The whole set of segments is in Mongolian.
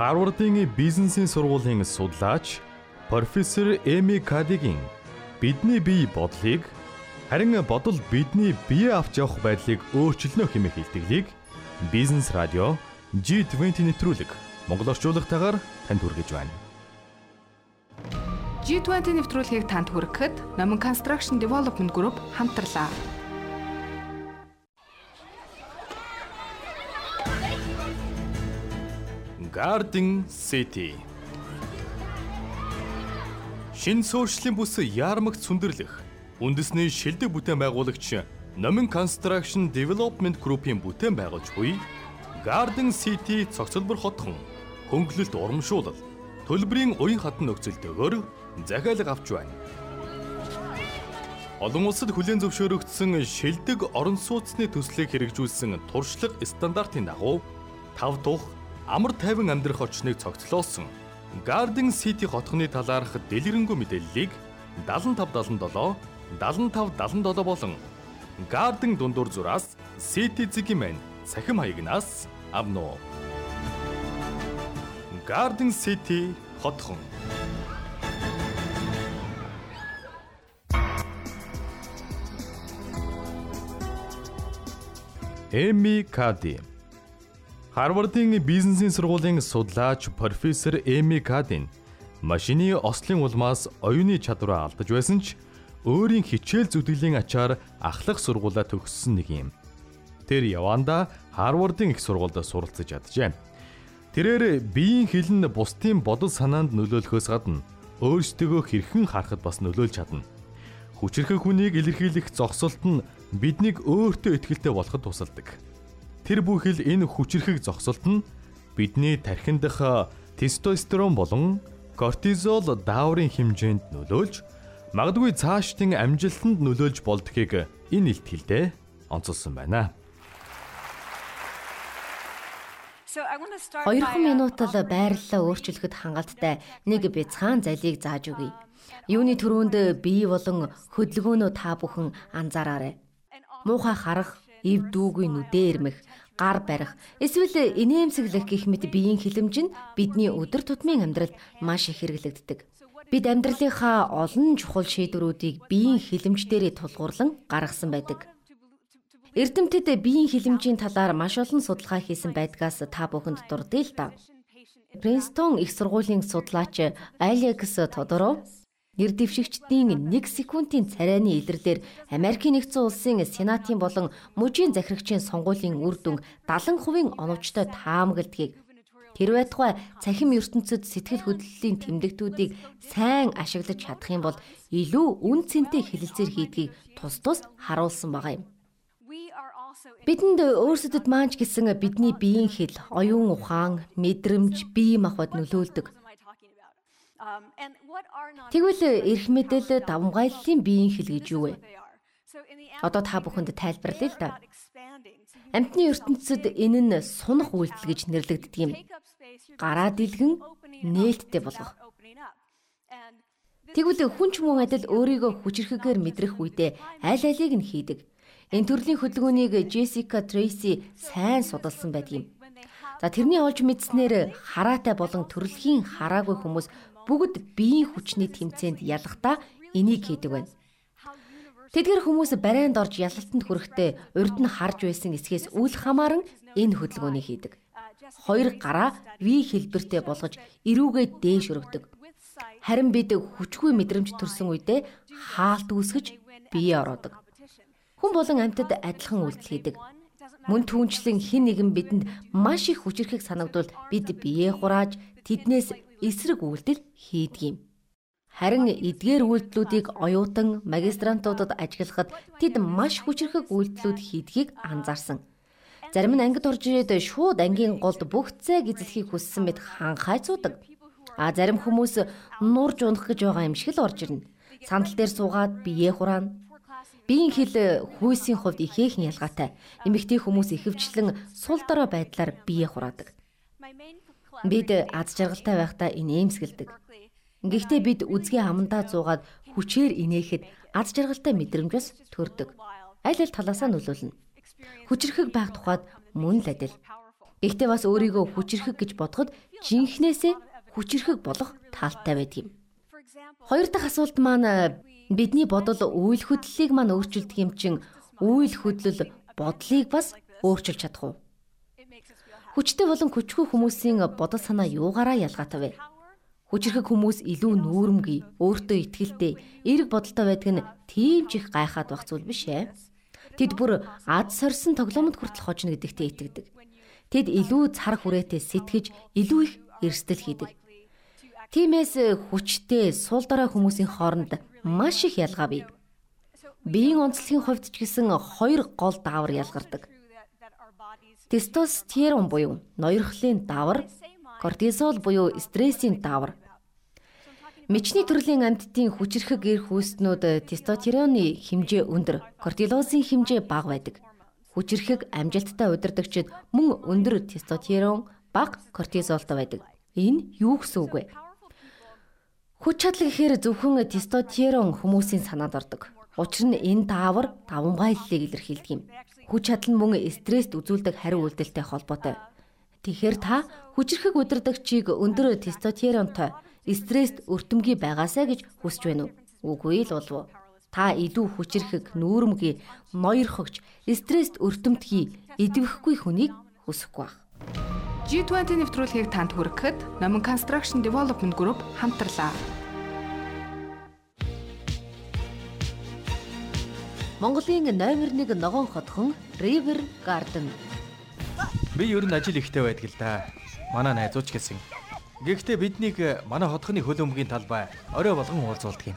Харвардын бизнесийн сургуулийн судлаач профессор Эми Кадигийн бидний бие бодлыг харин бодол бидний бие авч явах байдлыг өөрчилнө хэмээх хэлтгэлийг бизнес радио G20 нэвтрүүлэг монгол орчуулгатаагаар танд хүргэж байна. G20 нэвтрүүлгийг танд хүргэхэд Номон Construction Development Group хамтарлаа. Garden City Шин суурьшлийн бүс яармагт сүндэрлэх үндэсний шилдэг бүтээн байгуулагч Номин Construction Development Group-ийн бүтээн байгуулж буй Garden City цогцлбор хотхон хөнгөлөлт урамшуулал төлбөрийн уян хатан нөхцөлтөөр захиалга авч байна. Олон улсад хүлээн зөвшөөрөгдсөн шилдэг орон сууцны төслийг хэрэгжүүлсэн туршлага стандартын дагуу тав тух амар тайван амьдрах очныг цогцлоосон Garden City хотхны талаарх дэлгэрэнгүй мэдээллийг 7577 7577 болон Garden дундуур зураас City Ziggy-мен цахим хаягнаас авно. Garden City хотхон. Эми Кади Харвардын бизнесийн сургуулийн судлаач профессор Эми Кадин машины ослын улмаас оюуны чадвараа алдаж байсан ч өөрийн хичээл зүтгэлийн ачаар ахлах сургуулаа төгссөн нэг юм. Тэр яванда Харвардын их сургуульд суралцж чаджээ. Тэрээр биеийн хил нь бусдын бодол санаанд нөлөөлөхөөс гадна өөрсдөө хэрхэн харахад бас нөлөөлж чадна. Хүчрэх хүнийг илэрхийлэх зогсолт нь биднийг өөртөө ихтэй болоход тусалдаг. Тэр бүхэл энэ хүчрэхэг зогсолт нь бидний тархин дах тестостерон болон кортизол дааврын хэмжээнд нөлөөлж магадгүй цаашдын амжилтанд нөлөөлж болдгийг энэ илтгэлдээ онцолсон байна. Хоёрхан минутал байрлалаа өөрчлөхөд хангалттай нэг бяцхан залийг зааж өгье. Юуны төрөнд бие болон хөдөлгөөнөө та бүхэн анзаараарай. Муухай харах, эв дүүгүй нүдээ ирмэх, гар барих, эсвэл инээмсэглэх гэх мэт биеийн хилэмж нь бидний өдөр тутмын амьдралд маш их хэрэглэгддэг. Бид амьдралынхаа олон чухал шийдвэрүүдийг биеийн хилэмж дээрээ тулгуурлан гаргасан байдаг. Эрдэмтэд биеийн хилэмжийн талаар маш олон судалгаа хийсэн байдгаас та бүхэнд дурдъя л да. Принстон их сургуулийн судлаач Алекс Тодоров Нэр дэвшигчдийн 1 секундын царайны илэрлэр Америкийн нэгдсэн улсын Сенатын болон мужийн захирагчийн сонгуулийн үр дүн 70% оновчтой таамагладгийг тэр байтугай цахим ертөнцид сэтгэл хөдлөлийн тэмдэгтүүдийг сайн ашиглаж чадах юм бол илүү үн цэнтэй хэлэлцээр хийдгийг тус тус харуулсан байгаа юм. Бидэнд өөрсдөд маанч гэсэн бидний биеийн хэл, оюун ухаан, мэдрэмж, бие махбод нөлөөлдөг. Тэгвэл эрх мэдэл давмгайллын биеийн хэл гэж юу вэ? Одоо та бүхэнд тайлбарлая л да. Амьтны ертөнцид энэ нь сунах үйлдэл гэж нэрлэгддэг юм. Гараа дэлгэн нээлттэй болгох. Тэгвэл хүн ч мөн адил өөрийгөө хүчрэхгээр мэдрэх үедээ аль алийг нь хийдэг. Энэ төрлийн хөдөлгөөнийг Джессика Трейси сайн судалсан байдаг юм. За тэрний олж мэдснээр хараатай болон төрөлхийн хараагүй хүмүүс бүгд биеийн хүчний тэмцээнд ялгахдаа энийг хийдэг байна. Тэдгэр хүмүүс барайнд орж ялалтанд хүрэхдээ урд нь харж байсан эсгээс үл хамааран энэ хөдөлгөөнийг хийдэг. Хоёр гараа V хэлбэртэй болгож эрүүгээ дээш өргөдөг. Харин бид хүчгүй мэдрэмж төрсөн үедээ хаалт үүсгэж бие ороодог. Хүн болон амьтад адилхан үйлдэл хийдэг. Мөн түүнчлэн хин нэгэн бидэнд маш их хүчрэхийг санагдвал бид бие хурааж тэднээс эсрэг үйлдэл хийдэг юм. Харин эдгээр үйлдэлүүдийг оюутан магистрантуудад ажиглахад тэд маш хүчрхэг үйлдэлүүд хийдгийг анзаарсан. Зарим нь ангид орж ирээд шууд ангийн голд бүх цайг эзлэхийг хүссэн мэт ханхай цуудаг. А зарим хүмүүс нурж унах гэж байгаа юм шиг л орж ирнэ. Сандал дээр суугаад бие хураана. Биеийн хил хүйсийн хувьд ихээхэн ялгаатай. Эмэгтэй хүмүүс ихэвчлэн сул дорой байдлаар бие хураадаг. Бид аз жаргалтай байхдаа инээмсэглэдэг. Гэхдээ бид үзгийн амандаа зуугаад хүчээр инээхэд аз жаргалтай мэдрэмжс төрдөг. Аль аль талаасаа нөлөөлнө. Хүчрэхэг байх тухайд мөн л адил. Гэхдээ бас өөрийгөө хүчрэхэг гэж бодоход жинхнээсээ хүчрэхэг болох таалтай байдаг юм. Хоёр дахь асуулт маань бидний бодол үйл хөдлөлийг маань өөрчилдөг юм чин үйл хөдлөл бодлыг бас өөрчилж чадах уу? Хүчтэй болон хүчгүй хүмүүсийн бодол санаа юугаараа ялгаатай вэ? Хүчрхэг хүмүүс илүү нүүрэмгий, өөртөө ихтгэлтэй, эерэг бодолтой байдаг нь тийм ч их гайхаад байх зүйл биш ээ. Тэд бүр ад сорсон тоглоомд хүртэл хожно гэдэгтээ итгэдэг. Тэд илүү цар хүрээтэй сэтгэж, илүү их эрсдэл хийдэг. Тиймээс хүчтэй сул дорой хүмүүсийн хооронд маш их ялгаа бий. Биеийн онцлогийн хувьд ч гэсэн хоёр гол даавар ялгардаг. Тестостерон буюу ноёрхлын даавар, кортизол буюу стрессийн даавар. Мичний төрлийн амьтдын хүчрэхэг эр хүүснүүд тестостероны хэмжээ өндөр, кортизолын хэмжээ бага байдаг. Хүчрэхэг амжилттай удирдагчид мөн өндөр тестостерон, бага кортизолтой байдаг. Энэ юу гэсэн үг вэ? Хүч чадал гэхээр зөвхөн тестостерон хүмүүсийн санаанд ордог. Учир нь энэ даавар даван баяллыг илэрхийлдэг юм. Хүч чадал мөн стресст үзүүлдэг хариу үйлдэлтэй холбоотой. Тэгэхээр та хүчрэхэг удирдагчийг өндөр тестостеронтой стресст өртөмгий байгаасаа гэж хүсэж байна уу? Үгүй л болов. Та илүү хүчрэхэг, нүүрмгий, ноёрхогч, стресст өртөмтгий, идэвхгүй хүнийг хүсэхгүй байх. G20 нэвтрүүлгийг танд хүргэхэд Номон Construction Development Group хамтарлаа. Монголын номер 1 ногоон хотхон River Garden. Би ер нь ажил ихтэй байдаг л да. Манай найзууч гэсэн. Гэхдээ биднийг манай хотхны хөлөмбөгийн талбай орой болгон уулзуулдаг юм.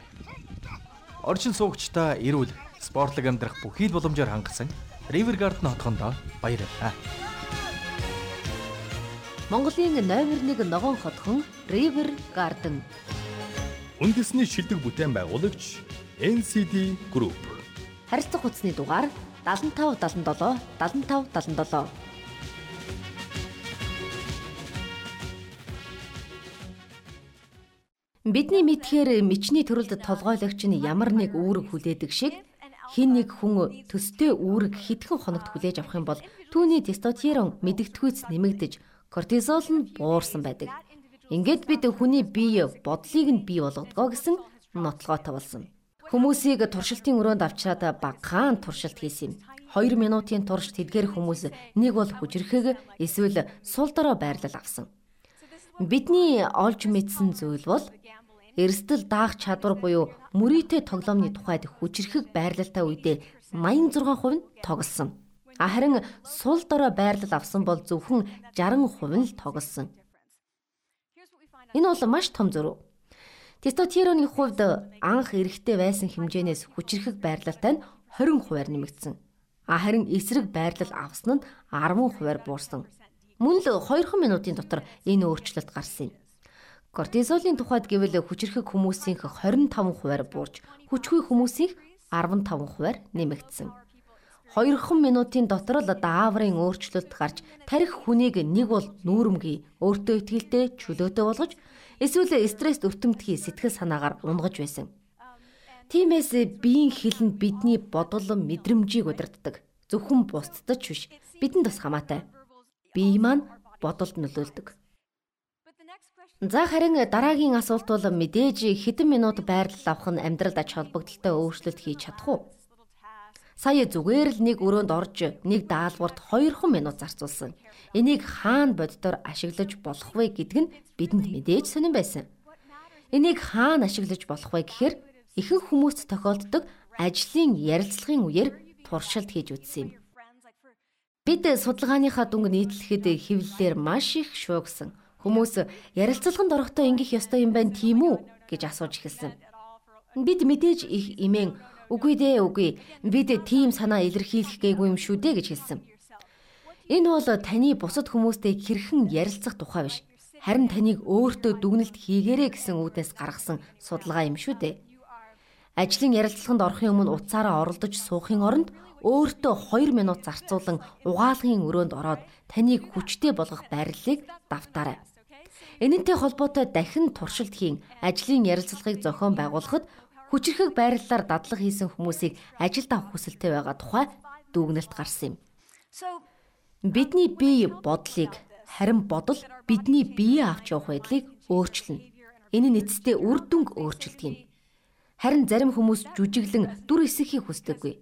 Орчин суугчтай эрүүл спортлог амьдрах бүхий л боломжоор хангасан River Garden хотхондоо баярлалаа. Монголын номер 1 ногоон хотхон River Garden. Үндэсний шилдэг бүтээн байгуулагч NCD Group Харилцах утасны дугаар 75 77 75 77. Бидний мэдхээр мичний төрөлд толгойлогч нь ямар нэг үүрэг хүлээдэг шиг хин нэг хүн төстэй үүрэг хитгэн хоногт хүлээж авах юм бол түүний тестостерон мэдэгдэхүйц нэмэгдэж кортизол нь буурсан байдаг. Ингээд бид хүний бие бодлыг нь бий болгодгоо гэсэн нотлогоотой болсон. Хүмүүсийг туршилтын өрөөнд авчираад багахан туршилт хийсэн юм. 2 минутын турш тэдгээр хүмүүс нэг бол хүчрэхэг эсвэл сул дорой байрлал авсан. Бидний олж мэдсэн зүйл бол эрсдэл даах чадвар буюу мөрийтэй тоглоомны тухайд хүчрэхэг байрлалтай үедээ 86% нь тоглосон. Харин сул дорой байрлал авсан бол зөвхөн 60% нь л тоглосон. Энэ бол маш том зөрүү. Тестостероны хувьд анх эрэхтэй байсан хэмжээнээс хүчрэхэг байрлалтай нь 20% нэмэгдсэн. А харин эсрэг байрлал авсан нь 10% буурсан. Мөн л 2 минутын дотор энэ өөрчлөлт гарсан юм. Кортизолын тухайд гэвэл хүчрэхэг хүмүүсийнх 25% буурч, хүчгүй хүмүүсийнх 15% нэмэгдсэн. 2 минутын дотор л дааврын өөрчлөлт гарч тарих хүнийг нэг бол нүүрэмгий, өөртөө ихтэй чөлөөтэй болгож Эсвэл стресс өртөмтгий сэтгэл санаагаар унгаж байсан. Тиймээс биеийн хил нь бидний бодол мэдрэмжийг удирддаг. Зөвхөн бусдад ч биш. Бидэнд бас хамаатай. Бие маань бодолд нөлөөлдөг. За харин дараагийн асуулт бол мэдээж хэдэн минут байрлал авах нь амьдралд ач холбогдолтой өөрчлөлт хийж чадах уу? Сая зүгээр л нэг өрөөнд орж нэг даалгаварт 2 минут зарцуулсан. Энийг хаана боддоор ашиглаж болох вэ гэдг нь бидэнд мэдээж сонирн байсан. Энийг хаана ашиглаж болох вэ гэхээр ихэнх хүмүүст тохиолддог ажлын ярилцлагын үеэр туршилт хийж үзсэн юм. Бид судалгааныхаа дүнг нийтлэхэд хэвлэлээр маш их шуугсан. Хүмүүс ярилцлаганд орохдоо ингэх ёстой юм байна тийм үү гэж асууж эхэлсэн. Бид мэдээж их имэн Үгүй дээ үгүй. Бид тийм санаа илэрхийлэх гээгүй юм шүү дээ гэж хэлсэн. Энэ бол таны бусад хүмүүстэй хэрхэн ярилцах тухай биш. Харин таныг өөртөө дүгнэлт хийгээрэй гэсэн үүднээс гаргасан судалгаа юм шүү дээ. Ажлын ярилцлаганд орохын өмнө уцаараа оролдож суухын оронд өөртөө 2 минут зарцуулан угаалгын өрөөнд ороод таныг хүчтэй болгох байрлалыг давтаарай. Энэнтэй холбоотой дахин туршилт хийн ажлын ярилцлагыг зохион байгуулахад хүчрхэг байрлалаар дадлаг хийсэн хүмүүсийг ажилд авах хүсэлтэй байгаа тухай дүгнэлт гарсан юм. Бидний бие бодлыг харин бодол бидний бие авч явах байдлыг өөрчилнө. Энэ нь эцэстээ үр дүнг өөрчилдөг юм. Харин зарим хүмүүс жүжиглэн дүр эсэхийг хүсдэггүй.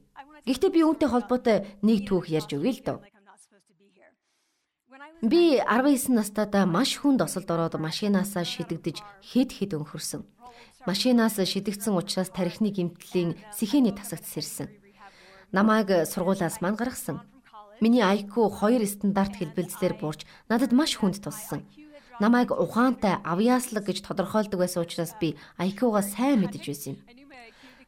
Гэхдээ би үүнтэй холбоотой нэг түүх ярьж өгье л дөө. Би 19 настайдаа маш хүнд осолд ороод машинаасаа шидэгдэж хэд хэд өнхөрсөн. Машинаас шидэгдсэн учраас тархины гэмтлийн сэхээний тасагц сэрсэн. Намайг сургуулаас мань гаргасан. Миний IQ 2 стандарт хэлбэлзлэр буурч надад маш хүнд туссан. Намайг ухаантай авьяаслаг гэж тодорхойлдог байсан учраас би IQ-га сайн мэдэж байсан юм.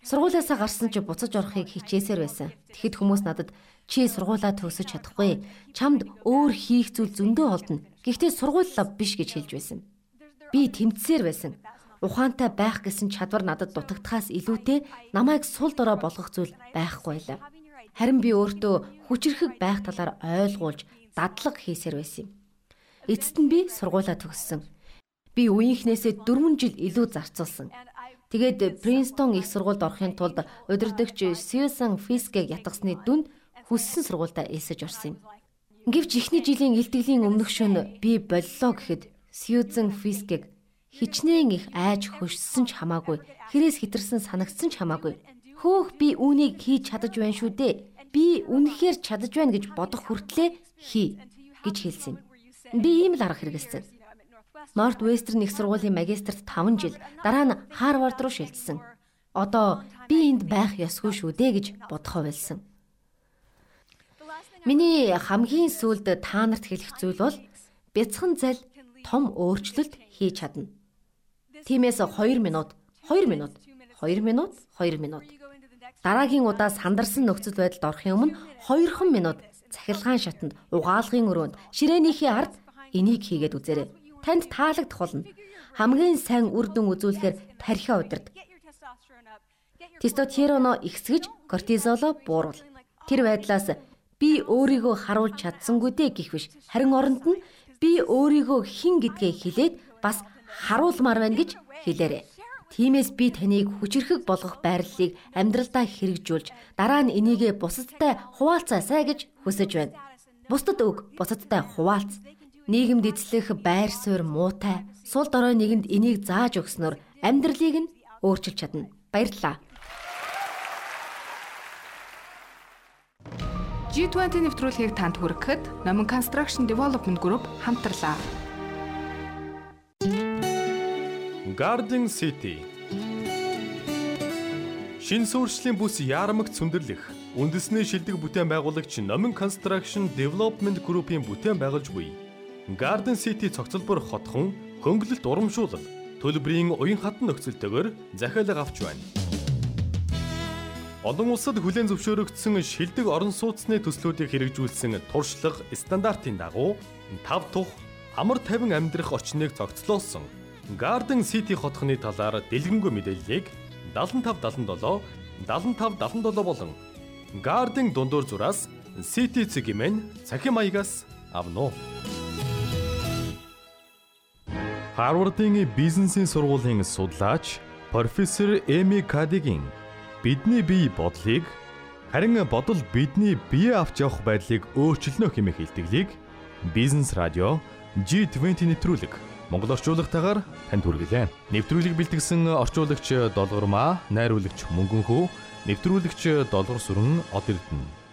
Сургуулиасаа гарсан чи буцаж орохыг хичээсээр байсан. Тэгэхэд хүмүүс надад чи сургуулаа төгсөж чадахгүй. Чамд өөр хийх зүйл зөндөө олдно. Гэхдээ сургуулаа биш гэж хэлж байсан. Би тэмцсээр байсан. Ухаантай байх гэсэн чадвар надад дутагдхаас илүүтэй намайг сул дорой болгох зүйл байхгүй байлаа. Харин би өөртөө хүчрэхэг байх талаар ойлгуулж дадлаг хийсээр байсан юм. Эцэст нь би сургуулаа төгссөн. Би үеийнхнээсээ 4 жил илүү зарцуулсан. Тэгээд Принстон их сургуульд орохын тулд удирдагч Сьюзан Фискэг ятгасны дүнд хүссэн сургуультай элсэж орсон юм. Гэвч эхний жилийн илтгэлийн өмнөх шөнө би боллоо гэхэд Сьюзан Фискэг хичнээн их айж хөшсөн ч хамаагүй хэрээс хитэрсэн санагдсан ч хамаагүй хөөх би үүнийг хийж чадаж байна шүү дээ. Би үнэхээр чадаж байна гэж бодох хүртлээр хий гэж хэлсэн. Би ийм л арга хэрэгэлсэн. Норт Вестерн их сургуулийн магистрт 5 жил, дараа нь Харвард руу шилжсэн. Одоо би энд байх ёсгүй шүү дээ гэж бодхоо байлсан. Миний хамгийн сүүлд та нарт хэлэх зүйл бол бяцхан зал том өөрчлөлт хийж чадна. Тиймээс 2 минут, 2 минут, 2 минут, 2 минут. Дараагийн удаа сандарсан нөхцөл байдалд орохын өмнө 2хан минут цахилгаан шатанд угаалгын өрөөнд ширээнийхээ ард энийг хийгээд үзээрэй танд таалагдах болно. Хамгийн сайн үр дүн үзүүлэхээр тархиа удирд. Тестостероно ихсгэж кортизоло бууруул. Тэр байдлаас би өөрийгөө харуулж чадсангүй дээ гэх биш. Харин оронд нь би өөрийгөө хэн гэдгээ хэлээд бас харуулмаар байна гэж хэлээрэй. Тиймээс би таныг хүчрэхэг болгох байрлалыг амьдралдаа хэрэгжүүлж дараа нь энийгээ бусадтай хуваалцаасай гэж хүсэж байна. Бусдад өг, бусадтай хуваалц. Нийгэмд эзлэх байр суурь муутай, сул дорой нэгэнд энийг зааж өгснөөр амьдралыг нь өөрчилж чадна. Баярлалаа. G20 нэвтрүүлгийг танд хүргэхэд Номон Construction Development Group хамтарлаа. Garden City. Шин сүршлийн бүс яармагт сүндэрлэх үндэсний шилдэг бүтээн байгуулагч Номон Construction Development Group-ийн бүтээн байгуулж буй. Garden City цогцлбор хотхон хөнгөлөлт урамшуулал төлбөрийн уян хатан нөхцөлтэйгээр захиалга авч байна. Олон улсад хүлээн зөвшөөрөгдсөн шилдэг орон сууцны төслүүдийг хэрэгжүүлсэн туршлага стандартын дагуу тав тух амар тавин амьдрах орчныг цогцлоосон Garden City хотхны талаар дэлгэнгүй мэдээллийг 7577 7577 болон Garden дундуур зураас City цэгмэн цахим маягаас авно. Харвардын бизнесийн сургуулийн судлаач профессор Эми Кадигийн бидний бие бодлыг харин бодол бидний бие авч явах байдлыг өөрчилнө хэмээх илтгэлийг бизнес радио G20 нэвтрүүлэг Монгол орчуулагтайгаар танд хүргэлээ. Нэвтрүүлэг бэлтгэсэн орчуулагч Долгормаа, найруулагч Мөнгөнхөө, нэвтрүүлэгч Долгор сүрэн Од Эрдэнэ